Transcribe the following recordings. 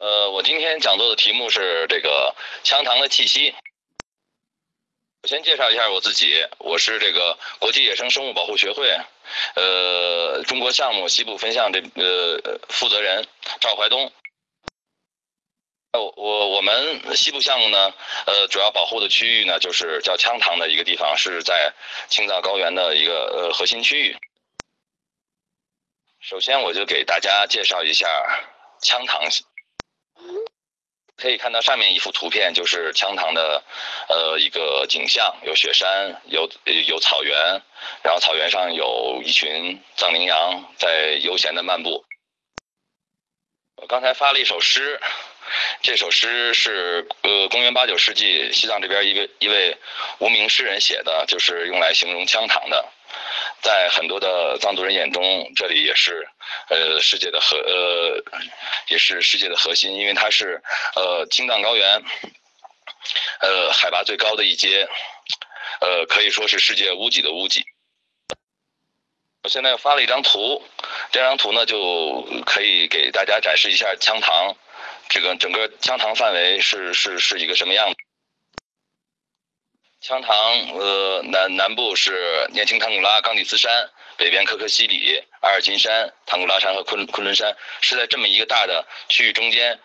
呃，我今天讲座的题目是这个羌塘的气息。我先介绍一下我自己，我是这个国际野生生物保护学会，呃，中国项目西部分项这呃负责人赵怀东。我我我们西部项目呢，呃，主要保护的区域呢，就是叫羌塘的一个地方，是在青藏高原的一个呃核心区域。首先，我就给大家介绍一下羌塘。可以看到上面一幅图片，就是羌塘的呃一个景象，有雪山，有有草原，然后草原上有一群藏羚羊在悠闲的漫步。我刚才发了一首诗，这首诗是呃公元八九世纪西藏这边一位一位无名诗人写的，就是用来形容羌塘的。在很多的藏族人眼中，这里也是呃世界的核呃也是世界的核心，因为它是呃青藏高原呃海拔最高的一阶，呃可以说是世界屋脊的屋脊。我现在发了一张图，这张图呢就可以给大家展示一下羌塘，这个整个羌塘范围是是是一个什么样子。羌塘，呃，南南部是年轻唐古拉、冈底斯山，北边可可西里、阿尔金山、唐古拉山和昆昆仑山，是在这么一个大的区域中间，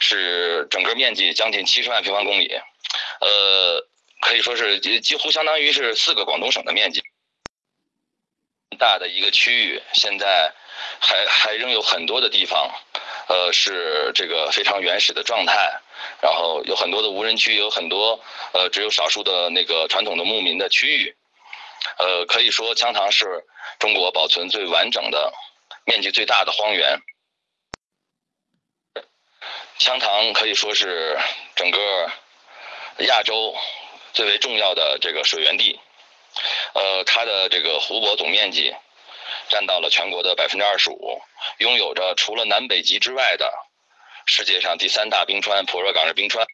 是整个面积将近七十万平方公里，呃，可以说是几几乎相当于是四个广东省的面积，大的一个区域，现在还还仍有很多的地方，呃，是这个非常原始的状态。然后有很多的无人区，有很多呃只有少数的那个传统的牧民的区域，呃可以说羌塘是中国保存最完整的、面积最大的荒原。羌塘可以说是整个亚洲最为重要的这个水源地，呃它的这个湖泊总面积占到了全国的百分之二十五，拥有着除了南北极之外的。世界上第三大冰川普若岗日冰川，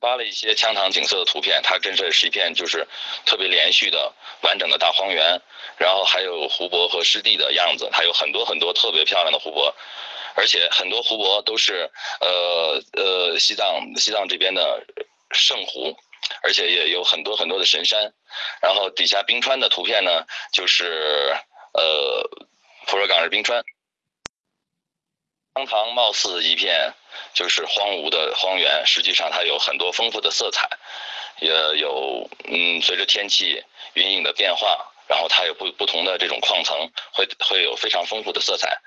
发了一些羌塘景色的图片，它真是是一片就是特别连续的完整的大荒原，然后还有湖泊和湿地的样子，还有很多很多特别漂亮的湖泊，而且很多湖泊都是呃呃西藏西藏这边的圣湖，而且也有很多很多的神山，然后底下冰川的图片呢，就是呃普若岗日冰川。羌塘貌似一片就是荒芜的荒原，实际上它有很多丰富的色彩，也有嗯，随着天气云影的变化，然后它有不不同的这种矿层，会会有非常丰富的色彩，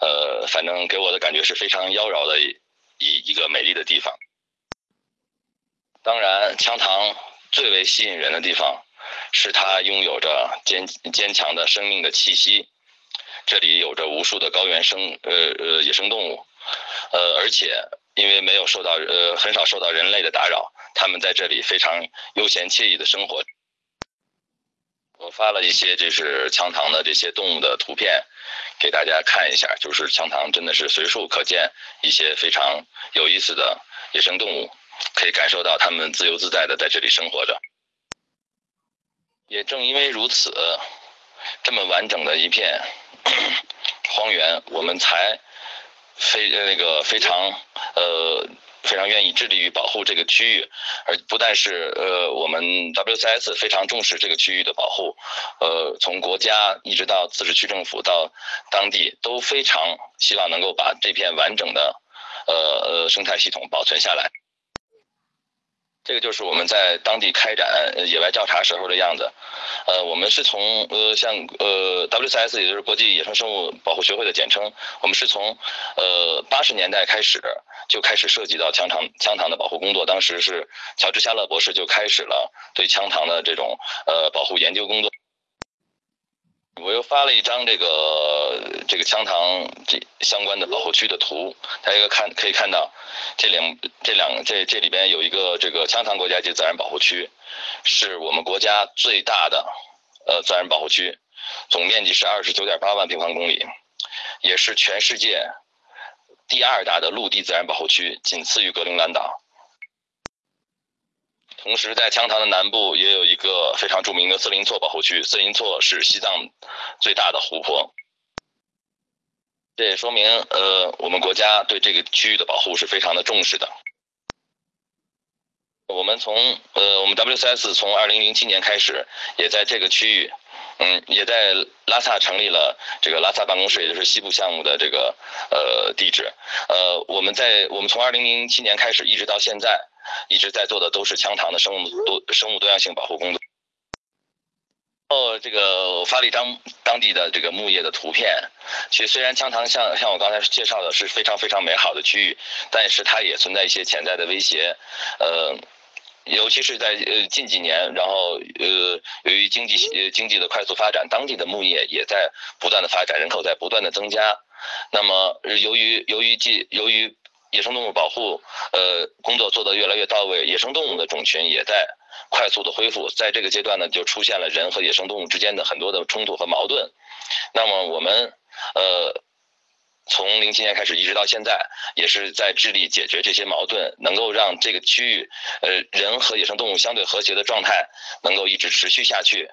呃，反正给我的感觉是非常妖娆的一一个美丽的地方。当然，羌塘最为吸引人的地方是它拥有着坚坚强的生命的气息。这里有着无数的高原生呃呃野生动物，呃，而且因为没有受到呃很少受到人类的打扰，他们在这里非常悠闲惬意的生活。我发了一些就是羌塘的这些动物的图片，给大家看一下，就是羌塘真的是随处可见一些非常有意思的野生动物，可以感受到它们自由自在的在这里生活着。也正因为如此，这么完整的一片。荒原，我们才非那个非常呃非常愿意致力于保护这个区域，而不但是呃我们 WCS 非常重视这个区域的保护，呃从国家一直到自治区政府到当地都非常希望能够把这片完整的呃呃生态系统保存下来。这个就是我们在当地开展野外调查时候的样子，呃，我们是从呃像呃 WCS 也就是国际野生生物保护学会的简称，我们是从呃八十年代开始就开始涉及到羌塘羌塘的保护工作，当时是乔治夏勒博士就开始了对羌塘的这种呃保护研究工作。我又发了一张这个这个羌塘这相关的保护区的图，大家看可以看到，这两这两这这里边有一个这个羌塘国家级自然保护区，是我们国家最大的呃自然保护区，总面积是二十九点八万平方公里，也是全世界第二大的陆地自然保护区，仅次于格陵兰岛。同时，在羌塘的南部也有一个非常著名的色林错保护区。色林错是西藏最大的湖泊。这也说明，呃，我们国家对这个区域的保护是非常的重视的。我们从，呃，我们 WCS 从二零零七年开始，也在这个区域，嗯，也在拉萨成立了这个拉萨办公室，也就是西部项目的这个，呃，地址。呃，我们在我们从二零零七年开始一直到现在，一直在做的都是羌塘的生物多生物多样性保护工作。哦，这个我发了一张当地的这个木业的图片。其实虽然羌塘像像我刚才介绍的是非常非常美好的区域，但是它也存在一些潜在的威胁。呃，尤其是在呃近几年，然后呃由于经济呃经济的快速发展，当地的牧业也在不断的发展，人口在不断的增加。那么由于由于既由于野生动物保护呃工作做得越来越到位，野生动物的种群也在。快速的恢复，在这个阶段呢，就出现了人和野生动物之间的很多的冲突和矛盾。那么我们呃，从零七年开始一直到现在，也是在致力解决这些矛盾，能够让这个区域呃人和野生动物相对和谐的状态能够一直持续下去。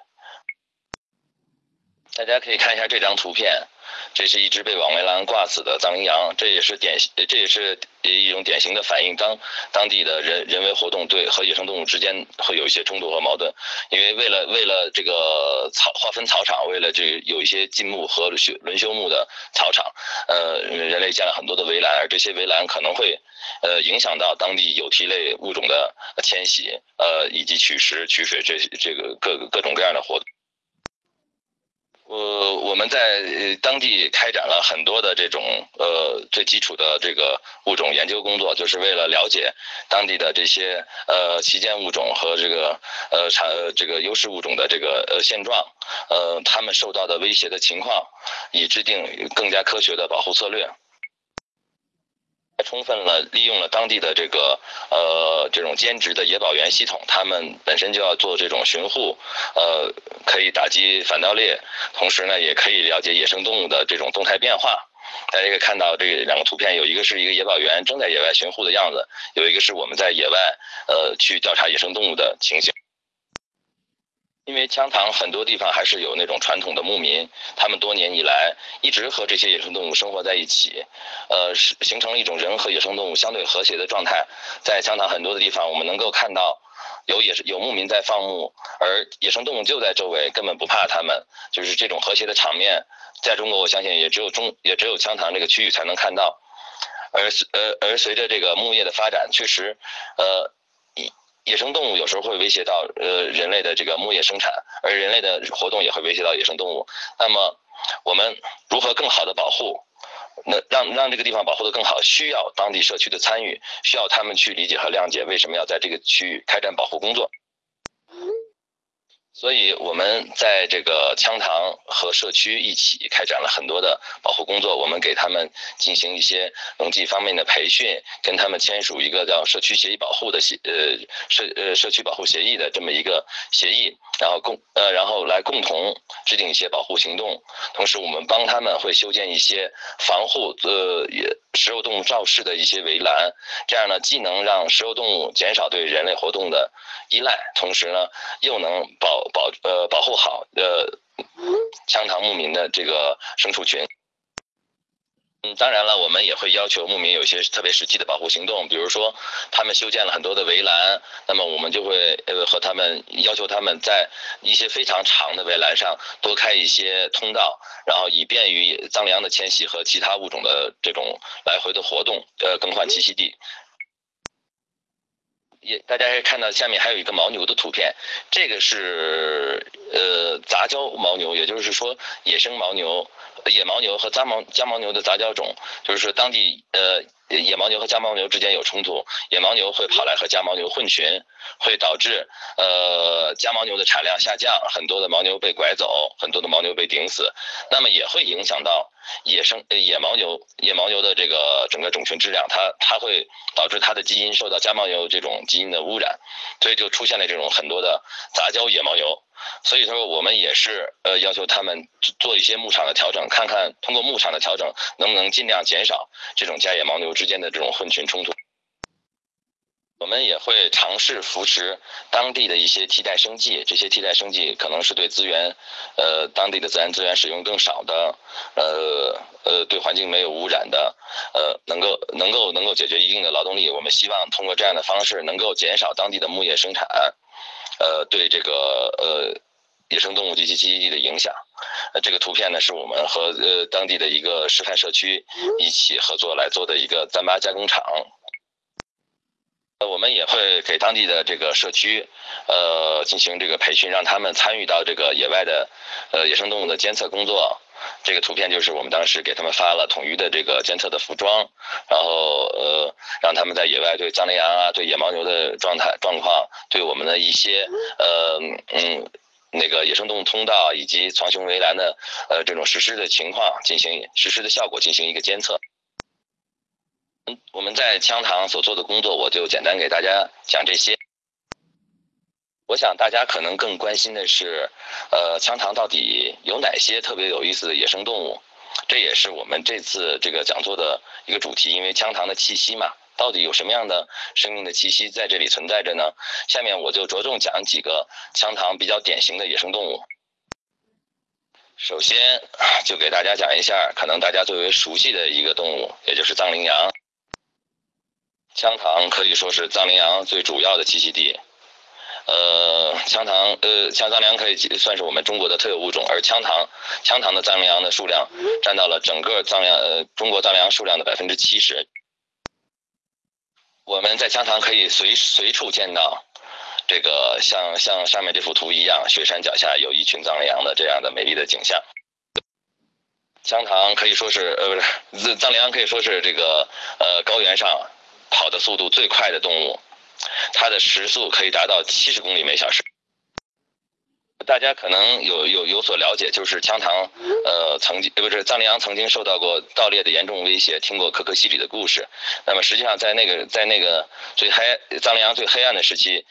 大家可以看一下这张图片。这是一只被网围栏挂死的藏羚羊，这也是典型，这也是一种典型的反映当当地的人人为活动对和野生动物之间会有一些冲突和矛盾。因为为了为了这个草划分草场，为了这有一些禁牧和修轮休牧的草场，呃，人类建了很多的围栏，而这些围栏可能会呃影响到当地有蹄类物种的迁徙，呃，以及取食取水这这个各各种各样的活动。呃，我们在当地开展了很多的这种呃最基础的这个物种研究工作，就是为了了解当地的这些呃旗舰物种和这个呃产这个优势物种的这个呃现状，呃他们受到的威胁的情况，以制定更加科学的保护策略。充分了利用了当地的这个呃这种兼职的野保员系统，他们本身就要做这种巡护，呃，可以打击反盗猎，同时呢也可以了解野生动物的这种动态变化。大家可以看到这两个图片，有一个是一个野保员正在野外巡护的样子，有一个是我们在野外呃去调查野生动物的情形。因为羌塘很多地方还是有那种传统的牧民，他们多年以来一直和这些野生动物生活在一起，呃，形成了一种人和野生动物相对和谐的状态。在羌塘很多的地方，我们能够看到有野有牧民在放牧，而野生动物就在周围，根本不怕他们。就是这种和谐的场面，在中国我相信也只有中也只有羌塘这个区域才能看到。而呃而随着这个牧业的发展，确实，呃。野生动物有时候会威胁到呃人类的这个牧业生产，而人类的活动也会威胁到野生动物。那么我们如何更好的保护？那让让这个地方保护的更好，需要当地社区的参与，需要他们去理解和谅解为什么要在这个区域开展保护工作。所以我们在这个羌塘和社区一起开展了很多的保护工作。我们给他们进行一些农技方面的培训，跟他们签署一个叫社区协议保护的协呃社呃社区保护协议的这么一个协议，然后共呃然后来共同制定一些保护行动。同时，我们帮他们会修建一些防护呃也。食肉动物肇事的一些围栏，这样呢，既能让食肉动物减少对人类活动的依赖，同时呢，又能保保呃保护好呃羌塘牧民的这个牲畜群。嗯，当然了，我们也会要求牧民有些特别实际的保护行动，比如说他们修建了很多的围栏，那么我们就会呃和他们要求他们在一些非常长的围栏上多开一些通道，然后以便于藏羚羊的迁徙和其他物种的这种来回的活动，呃，更换栖息地。也大家可以看到下面还有一个牦牛的图片，这个是呃杂交牦牛，也就是说野生牦牛。野牦牛和杂牦家牦牛的杂交种，就是说当地呃野牦牛和家牦牛之间有冲突，野牦牛会跑来和家牦牛混群，会导致呃家牦牛的产量下降，很多的牦牛被拐走，很多的牦牛被顶死，那么也会影响到野生野牦牛野牦牛的这个整个种群质量，它它会导致它的基因受到家牦牛这种基因的污染，所以就出现了这种很多的杂交野牦牛。所以说，我们也是呃要求他们做一些牧场的调整，看看通过牧场的调整，能不能尽量减少这种家野牦牛之间的这种混群冲突。我们也会尝试扶持当地的一些替代生计，这些替代生计可能是对资源，呃，当地的自然资源使用更少的，呃呃，对环境没有污染的，呃，能够能够能够解决一定的劳动力。我们希望通过这样的方式，能够减少当地的牧业生产，呃，对这个呃野生动物及其栖息地的影响。呃，这个图片呢，是我们和呃当地的一个示范社区一起合作来做的一个糌粑加工厂。我们也会给当地的这个社区，呃，进行这个培训，让他们参与到这个野外的，呃，野生动物的监测工作。这个图片就是我们当时给他们发了统一的这个监测的服装，然后呃，让他们在野外对藏羚羊啊、对野牦牛的状态状况，对我们的一些呃嗯那个野生动物通道以及藏熊围栏的呃这种实施的情况进行实施的效果进行一个监测。嗯，我们在羌塘所做的工作，我就简单给大家讲这些。我想大家可能更关心的是，呃，羌塘到底有哪些特别有意思的野生动物？这也是我们这次这个讲座的一个主题。因为羌塘的气息嘛，到底有什么样的生命的气息在这里存在着呢？下面我就着重讲几个羌塘比较典型的野生动物。首先，就给大家讲一下，可能大家最为熟悉的一个动物，也就是藏羚羊。羌塘可以说是藏羚羊最主要的栖息地，呃，羌塘呃，羌藏羚羊可以算是我们中国的特有物种，而羌塘羌塘的藏羚羊的数量占到了整个藏羚呃中国藏羚羊数量的百分之七十。我们在羌塘可以随随处见到这个像像上面这幅图一样，雪山脚下有一群藏羚羊的这样的美丽的景象。羌塘可以说是呃不是藏羚羊可以说是这个呃高原上。跑的速度最快的动物，它的时速可以达到七十公里每小时。大家可能有有有所了解，就是羌塘，呃，曾经不是藏羚羊曾经受到过盗猎的严重威胁，听过可可西里的故事。那么实际上在那个在那个最黑藏羚羊最黑暗的时期，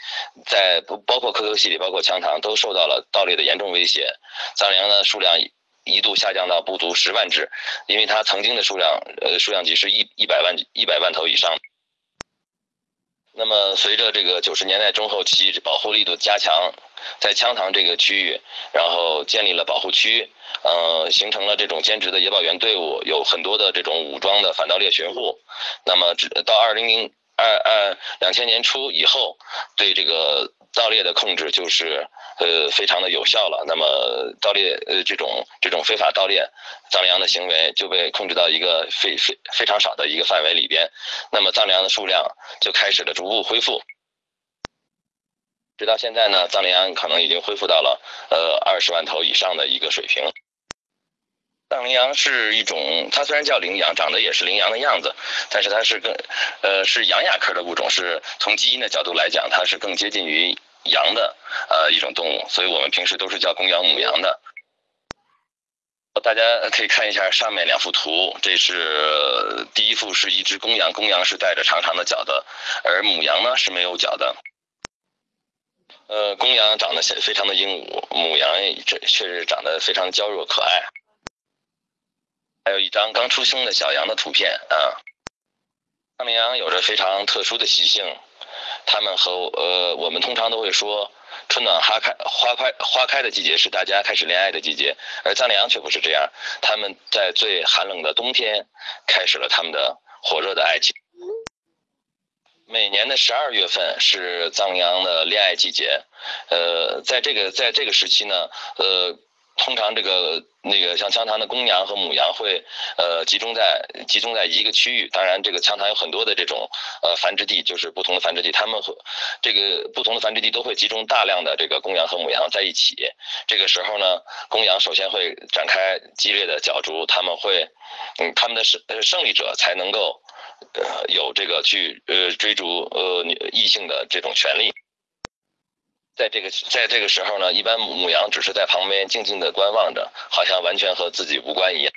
在不包括可可西里，包括羌塘都受到了盗猎的严重威胁。藏羚羊的数量一度下降到不足十万只，因为它曾经的数量呃数量级是一一百万一百万头以上。那么，随着这个九十年代中后期保护力度加强，在羌塘这个区域，然后建立了保护区，呃，形成了这种兼职的野保员队伍，有很多的这种武装的反盗猎巡护。那么，直到二零零二二两千年初以后，对这个盗猎的控制就是。呃，非常的有效了。那么盗猎，呃，这种这种非法盗猎藏羚羊的行为就被控制到一个非非非常少的一个范围里边。那么藏羚羊的数量就开始了逐步恢复，直到现在呢，藏羚羊可能已经恢复到了呃二十万头以上的一个水平。藏羚羊是一种，它虽然叫羚羊，长得也是羚羊的样子，但是它是更呃是羊亚科的物种，是从基因的角度来讲，它是更接近于。羊的呃一种动物，所以我们平时都是叫公羊母羊的。大家可以看一下上面两幅图，这是第一幅是一只公羊，公羊是带着长长的角的，而母羊呢是没有角的。呃，公羊长得非常的英武，母羊这确实长得非常娇弱可爱。还有一张刚出生的小羊的图片啊。藏羚羊有着非常特殊的习性。他们和呃，我们通常都会说，春暖花开花开花开的季节是大家开始恋爱的季节，而藏羚羊却不是这样，他们在最寒冷的冬天开始了他们的火热的爱情。每年的十二月份是藏羚羊的恋爱季节，呃，在这个在这个时期呢，呃。通常这个那个像羌塘的公羊和母羊会呃集中在集中在一个区域，当然这个羌塘有很多的这种呃繁殖地，就是不同的繁殖地，它们和这个不同的繁殖地都会集中大量的这个公羊和母羊在一起。这个时候呢，公羊首先会展开激烈的角逐，他们会嗯他们的胜胜利者才能够呃有这个去呃追逐呃异性的这种权利。在这个在这个时候呢，一般母羊只是在旁边静静的观望着，好像完全和自己无关一样。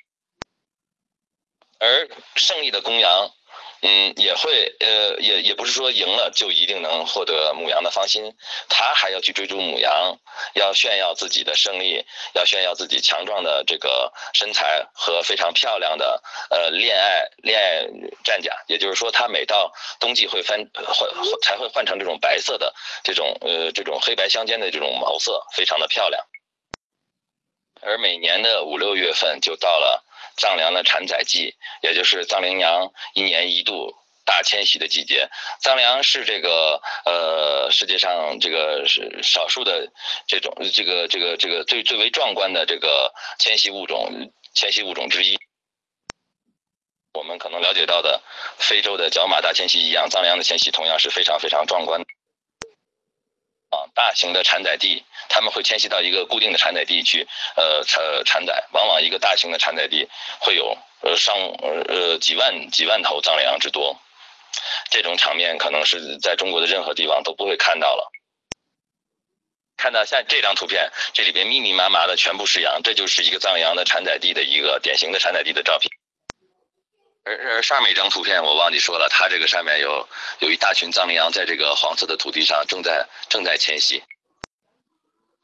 而胜利的公羊嗯，也会，呃，也也不是说赢了就一定能获得母羊的芳心，他还要去追逐母羊，要炫耀自己的胜利，要炫耀自己强壮的这个身材和非常漂亮的呃恋爱恋爱战甲，也就是说，他每到冬季会翻换才会换成这种白色的这种呃这种黑白相间的这种毛色，非常的漂亮。而每年的五六月份就到了。藏羚的产崽季，也就是藏羚羊一年一度大迁徙的季节。藏羚是这个呃世界上这个是少数的这种这个这个这个最最为壮观的这个迁徙物种迁徙物种之一。我们可能了解到的非洲的角马大迁徙一样，藏羚的迁徙同样是非常非常壮观。大型的产崽地，他们会迁徙到一个固定的产崽地去，呃，产产崽。往往一个大型的产崽地会有呃上呃几万几万头藏羚羊之多，这种场面可能是在中国的任何地方都不会看到了。看到像这张图片，这里边密密麻麻的全部是羊，这就是一个藏羚羊的产崽地的一个典型的产崽地的照片。而而上面一张图片我忘记说了，它这个上面有有一大群藏羚羊在这个黄色的土地上正在正在迁徙。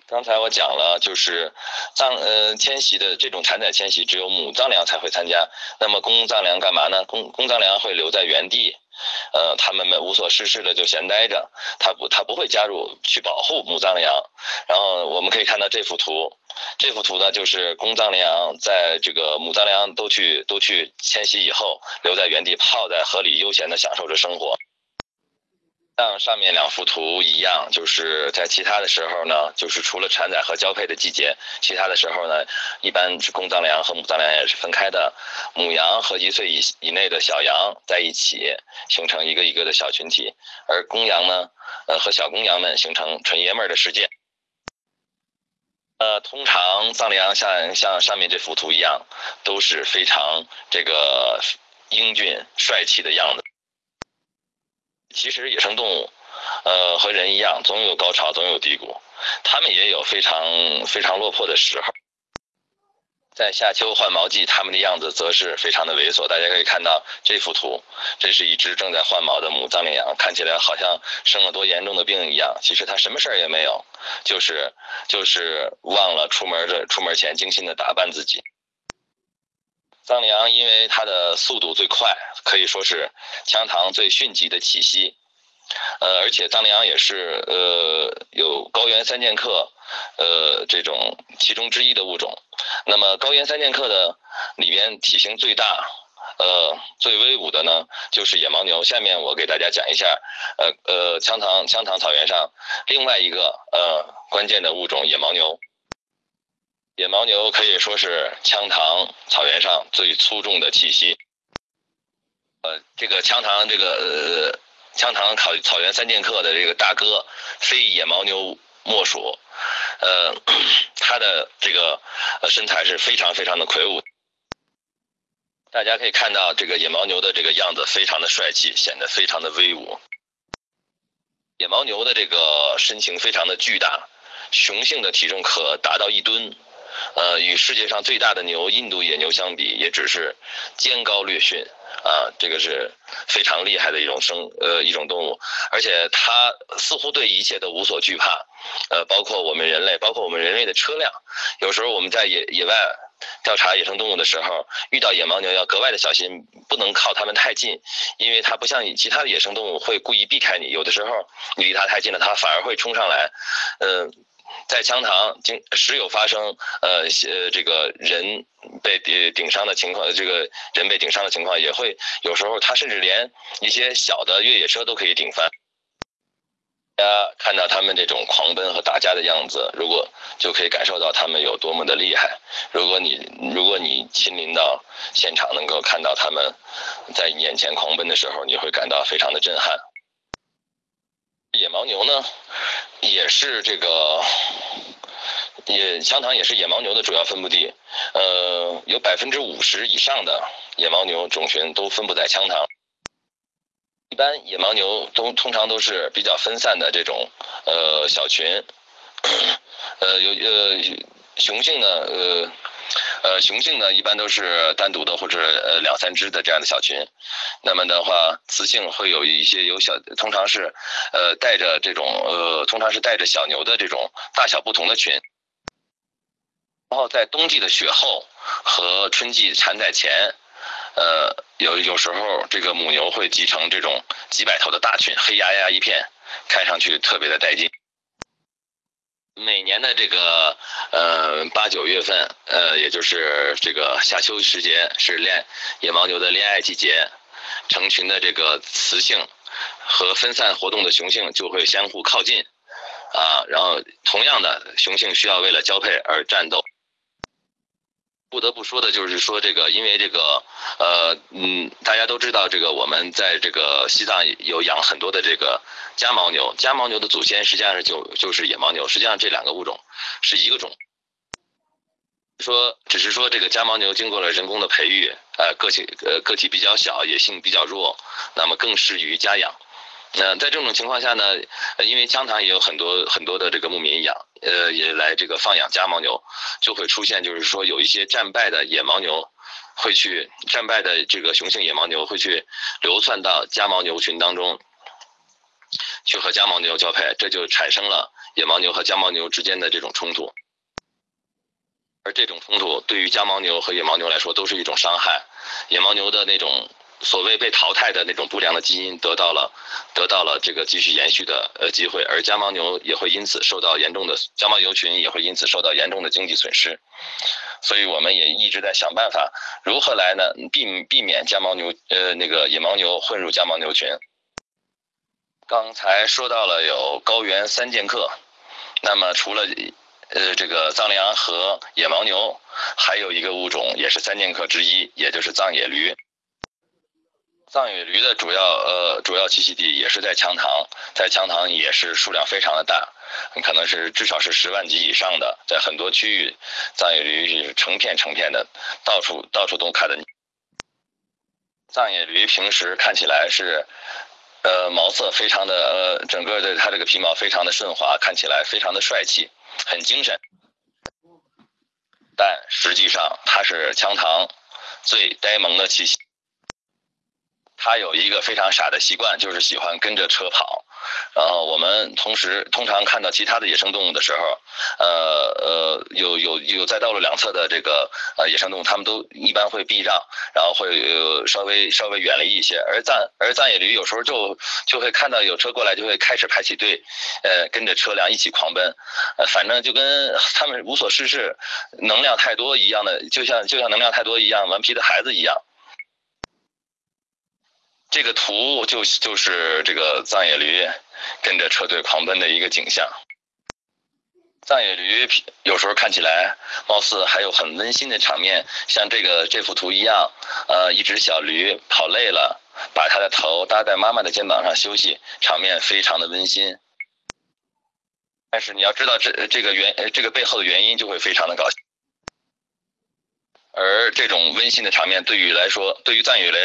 刚才我讲了，就是藏呃迁徙的这种产仔迁徙只有母藏羚羊才会参加，那么公藏羚羊干嘛呢？公公藏羚羊会留在原地。呃，他们们无所事事的就闲待着，他不他不会加入去保护母藏羚羊。然后我们可以看到这幅图，这幅图呢就是公藏羚羊在这个母藏羚羊都去都去迁徙以后，留在原地泡在河里悠闲的享受着生活。像上面两幅图一样，就是在其他的时候呢，就是除了产崽和交配的季节，其他的时候呢，一般是公藏羚和母藏羚也是分开的，母羊和一岁以以内的小羊在一起，形成一个一个的小群体，而公羊呢，呃和小公羊们形成纯爷们儿的世界。呃，通常藏羚羊像像上面这幅图一样，都是非常这个英俊帅气的样子。其实野生动物，呃，和人一样，总有高潮，总有低谷。它们也有非常非常落魄的时候。在夏秋换毛季，它们的样子则是非常的猥琐。大家可以看到这幅图，这是一只正在换毛的母藏羚羊，看起来好像生了多严重的病一样。其实它什么事儿也没有，就是就是忘了出门的出门前精心的打扮自己。藏羚羊因为它的速度最快，可以说是羌塘最迅疾的气息。呃，而且藏羚羊也是呃有高原三剑客，呃这种其中之一的物种。那么高原三剑客的里边体型最大，呃最威武的呢就是野牦牛。下面我给大家讲一下，呃呃羌塘羌塘草原上另外一个呃关键的物种野牦牛。野牦牛可以说是羌塘草原上最粗重的气息。呃，这个羌塘这个呃羌塘草草原三剑客的这个大哥，非野牦牛莫属。呃，他的这个身材是非常非常的魁梧。大家可以看到，这个野牦牛的这个样子非常的帅气，显得非常的威武。野牦牛的这个身形非常的巨大，雄性的体重可达到一吨。呃，与世界上最大的牛印度野牛相比，也只是肩高略逊啊，这个是非常厉害的一种生呃一种动物，而且它似乎对一切都无所惧怕，呃，包括我们人类，包括我们人类的车辆。有时候我们在野野外调查野生动物的时候，遇到野牦牛要格外的小心，不能靠它们太近，因为它不像其他的野生动物会故意避开你，有的时候你离它太近了，它反而会冲上来，嗯。在羌塘经时有发生，呃，呃，这个人被顶顶伤的情况，这个人被顶伤的情况也会有时候，他甚至连一些小的越野车都可以顶翻。大家看到他们这种狂奔和打架的样子，如果就可以感受到他们有多么的厉害。如果你如果你亲临到现场，能够看到他们在眼前狂奔的时候，你会感到非常的震撼。野牦牛呢？也是这个，也羌塘也是野牦牛的主要分布地，呃，有百分之五十以上的野牦牛种群都分布在羌塘。一般野牦牛都通常都是比较分散的这种呃小群，呃有呃雄性呢呃呃，雄性呢一般都是单独的或者呃两三只的这样的小群，那么的话，雌性会有一些有小，通常是呃带着这种呃通常是带着小牛的这种大小不同的群，然后在冬季的雪后和春季产崽前，呃有有时候这个母牛会集成这种几百头的大群，黑压压一片，看上去特别的带劲。每年的这个呃八九月份，呃，也就是这个夏秋时节，是恋野牦牛的恋爱季节，成群的这个雌性和分散活动的雄性就会相互靠近，啊，然后同样的雄性需要为了交配而战斗。不得不说的就是说这个，因为这个，呃，嗯，大家都知道这个，我们在这个西藏有养很多的这个家牦牛，家牦牛的祖先实际上是就就是野牦牛，实际上这两个物种是一个种。说只是说这个家牦牛经过了人工的培育，呃，个体呃个体比较小，野性比较弱，那么更适于家养。那在这种情况下呢，因为羌塘也有很多很多的这个牧民养，呃，也来这个放养家牦牛，就会出现就是说有一些战败的野牦牛，会去战败的这个雄性野牦牛会去流窜到家牦牛群当中，去和家牦牛交配，这就产生了野牦牛和家牦牛之间的这种冲突，而这种冲突对于家牦牛和野牦牛来说都是一种伤害，野牦牛的那种。所谓被淘汰的那种不良的基因得到了，得到了这个继续延续的呃机会，而家牦牛也会因此受到严重的家牦牛群也会因此受到严重的经济损失，所以我们也一直在想办法如何来呢避避免家牦牛呃那个野牦牛混入家牦牛群。刚才说到了有高原三剑客，那么除了呃这个藏羚羊和野牦牛，还有一个物种也是三剑客之一，也就是藏野驴。藏野驴的主要呃主要栖息地也是在羌塘，在羌塘也是数量非常的大，可能是至少是十万级以上的，在很多区域，藏野驴是成片成片的，到处到处都看的。藏野驴平时看起来是，呃毛色非常的呃整个的它这个皮毛非常的顺滑，看起来非常的帅气，很精神，但实际上它是羌塘最呆萌的气息。它有一个非常傻的习惯，就是喜欢跟着车跑。然后我们同时通常看到其他的野生动物的时候，呃呃，有有有在道路两侧的这个呃野生动物，它们都一般会避让，然后会稍微稍微远离一些。而藏而藏野驴有时候就就会看到有车过来，就会开始排起队，呃，跟着车辆一起狂奔，呃，反正就跟 他们无所事事、能量太多一样的，就像就像能量太多一样顽皮的孩子一样。这个图就就是这个藏野驴跟着车队狂奔的一个景象。藏野驴有时候看起来貌似还有很温馨的场面，像这个这幅图一样，呃，一只小驴跑累了，把它的头搭在妈妈的肩膀上休息，场面非常的温馨。但是你要知道这这个原这个背后的原因就会非常的高兴。而这种温馨的场面对于来说，对于藏野来。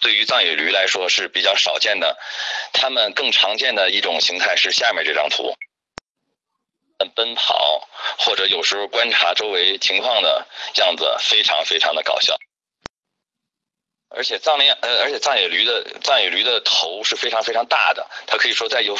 对于藏野驴来说是比较少见的，它们更常见的一种形态是下面这张图，奔跑或者有时候观察周围情况的样子非常非常的搞笑。而且藏羚呃，而且藏野驴的藏野驴的头是非常非常大的，它可以说在有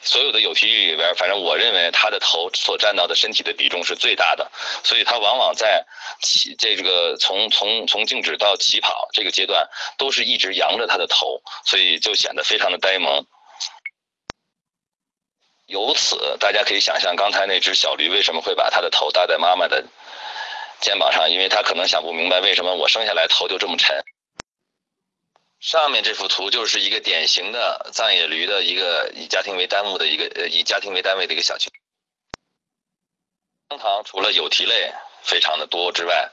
所有的有蹄里边，反正我认为它的头所占到的身体的比重是最大的，所以它往往在起这个从从从静止到起跑这个阶段，都是一直扬着它的头，所以就显得非常的呆萌。由此大家可以想象，刚才那只小驴为什么会把它的头搭在妈妈的肩膀上，因为它可能想不明白为什么我生下来头就这么沉。上面这幅图就是一个典型的藏野驴的一个以家庭为单位的一个呃以家庭为单位的一个小群。羌塘除了有蹄类非常的多之外，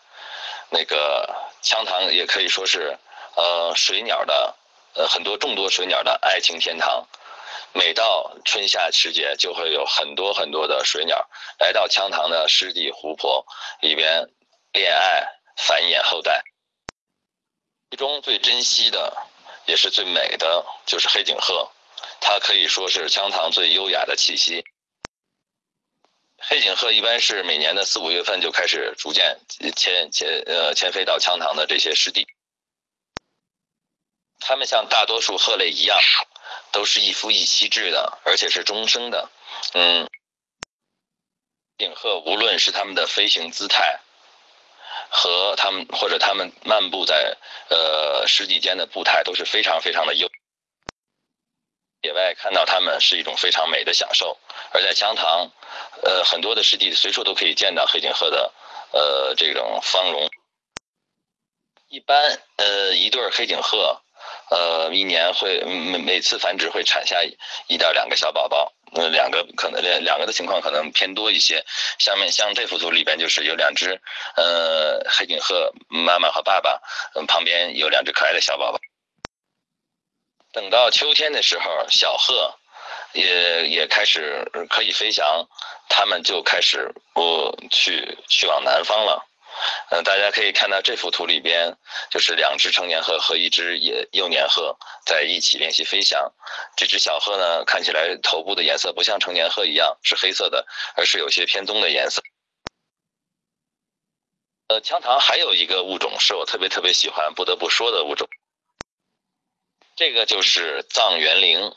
那个羌塘也可以说是呃水鸟的呃很多众多水鸟的爱情天堂。每到春夏时节，就会有很多很多的水鸟来到羌塘的湿地湖泊里边恋爱繁衍后代。其中最珍惜的，也是最美的，就是黑颈鹤，它可以说是羌塘最优雅的气息。黑颈鹤一般是每年的四五月份就开始逐渐迁迁呃迁飞到羌塘的这些湿地。它们像大多数鹤类一样，都是一夫一妻制的，而且是终生的。嗯，顶鹤无论是它们的飞行姿态，和他们或者他们漫步在呃湿地间的步态都是非常非常的优。野外看到他们是一种非常美的享受，而在羌塘，呃很多的湿地随处都可以见到黑颈鹤的呃这种芳容。一般呃一对黑颈鹤。呃，一年会每每次繁殖会产下一到两个小宝宝，呃，两个可能两两个的情况可能偏多一些。下面像这幅图里边就是有两只呃黑颈鹤妈妈和爸爸，嗯，旁边有两只可爱的小宝宝。等到秋天的时候，小鹤也也开始可以飞翔，它们就开始不去去往南方了。嗯，大家可以看到这幅图里边，就是两只成年鹤和一只野幼年鹤在一起练习飞翔。这只小鹤呢，看起来头部的颜色不像成年鹤一样是黑色的，而是有些偏棕的颜色。呃，羌塘还有一个物种是我特别特别喜欢、不得不说的物种，这个就是藏原羚。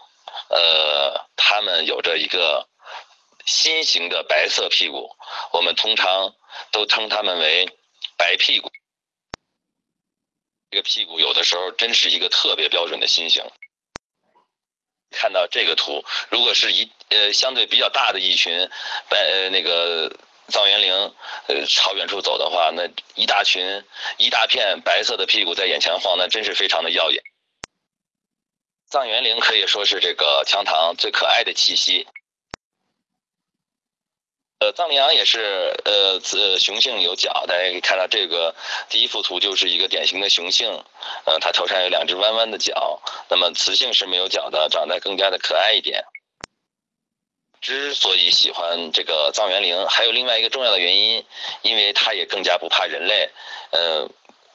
呃，它们有着一个心形的白色屁股，我们通常。都称它们为白屁股，这个屁股有的时候真是一个特别标准的心形。看到这个图，如果是一呃相对比较大的一群白呃那个藏原羚呃朝远处走的话，那一大群一大片白色的屁股在眼前晃，那真是非常的耀眼。藏原羚可以说是这个羌塘最可爱的气息。呃，藏羚羊也是，呃，雄性有角，大家可以看到这个第一幅图就是一个典型的雄性，呃，它头上有两只弯弯的角，那么雌性是没有角的，长得更加的可爱一点。之所以喜欢这个藏原羚，还有另外一个重要的原因，因为它也更加不怕人类，呃。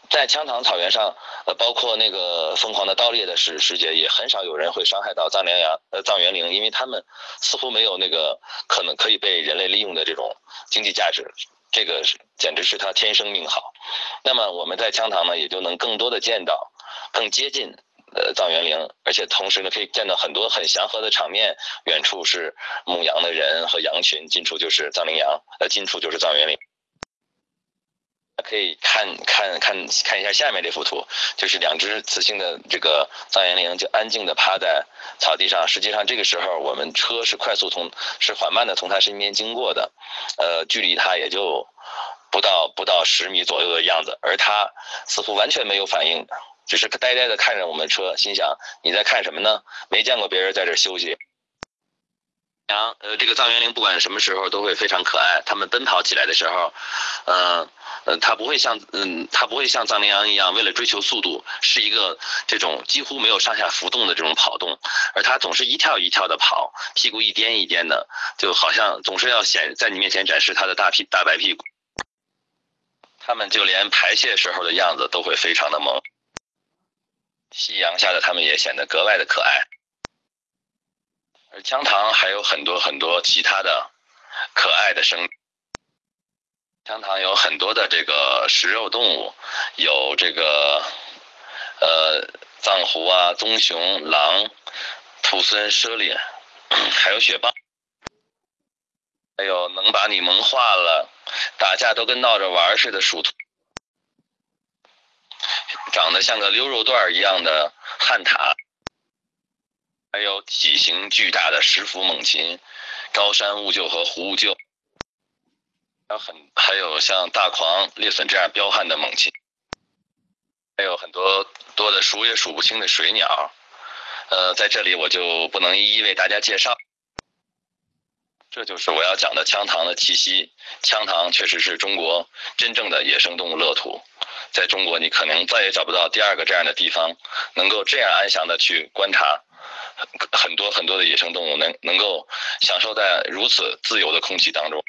在羌塘草原上，呃，包括那个疯狂的盗猎的时时节，也很少有人会伤害到藏羚羊、呃藏原羚，因为他们似乎没有那个可能可以被人类利用的这种经济价值，这个是简直是他天生命好。那么我们在羌塘呢，也就能更多的见到，更接近呃藏原羚，而且同时呢，可以见到很多很祥和的场面，远处是牧羊的人和羊群，近处就是藏羚羊，呃，近处就是藏原羚。可以看看看看一下下面这幅图，就是两只雌性的这个藏原羚就安静地趴在草地上。实际上这个时候我们车是快速从是缓慢的从它身边经过的，呃，距离它也就不到不到十米左右的样子，而它似乎完全没有反应，只是呆呆地看着我们车，心想你在看什么呢？没见过别人在这休息。羊，呃，这个藏原羚不管什么时候都会非常可爱。它们奔跑起来的时候，嗯，呃，它不会像，嗯，它不会像藏羚羊一样，为了追求速度，是一个这种几乎没有上下浮动的这种跑动，而它总是一跳一跳的跑，屁股一颠一颠的，就好像总是要显在你面前展示它的大屁大白屁股。它们就连排泄时候的样子都会非常的萌，夕阳下的它们也显得格外的可爱。羌塘还有很多很多其他的可爱的生，羌塘有很多的这个食肉动物，有这个呃藏狐啊、棕熊、狼、兔狲、猞猁，还有雪豹，还有能把你萌化了，打架都跟闹着玩似的鼠兔，长得像个溜肉段一样的旱獭。还有体型巨大的石斧猛禽、高山兀鹫和胡兀鹫，还有很还有像大狂、猎隼这样彪悍的猛禽，还有很多多的数也数不清的水鸟，呃，在这里我就不能一一为大家介绍。这就是我要讲的羌塘的气息。羌塘确实是中国真正的野生动物乐土，在中国你可能再也找不到第二个这样的地方，能够这样安详的去观察。很多很多的野生动物能能够享受在如此自由的空气当中。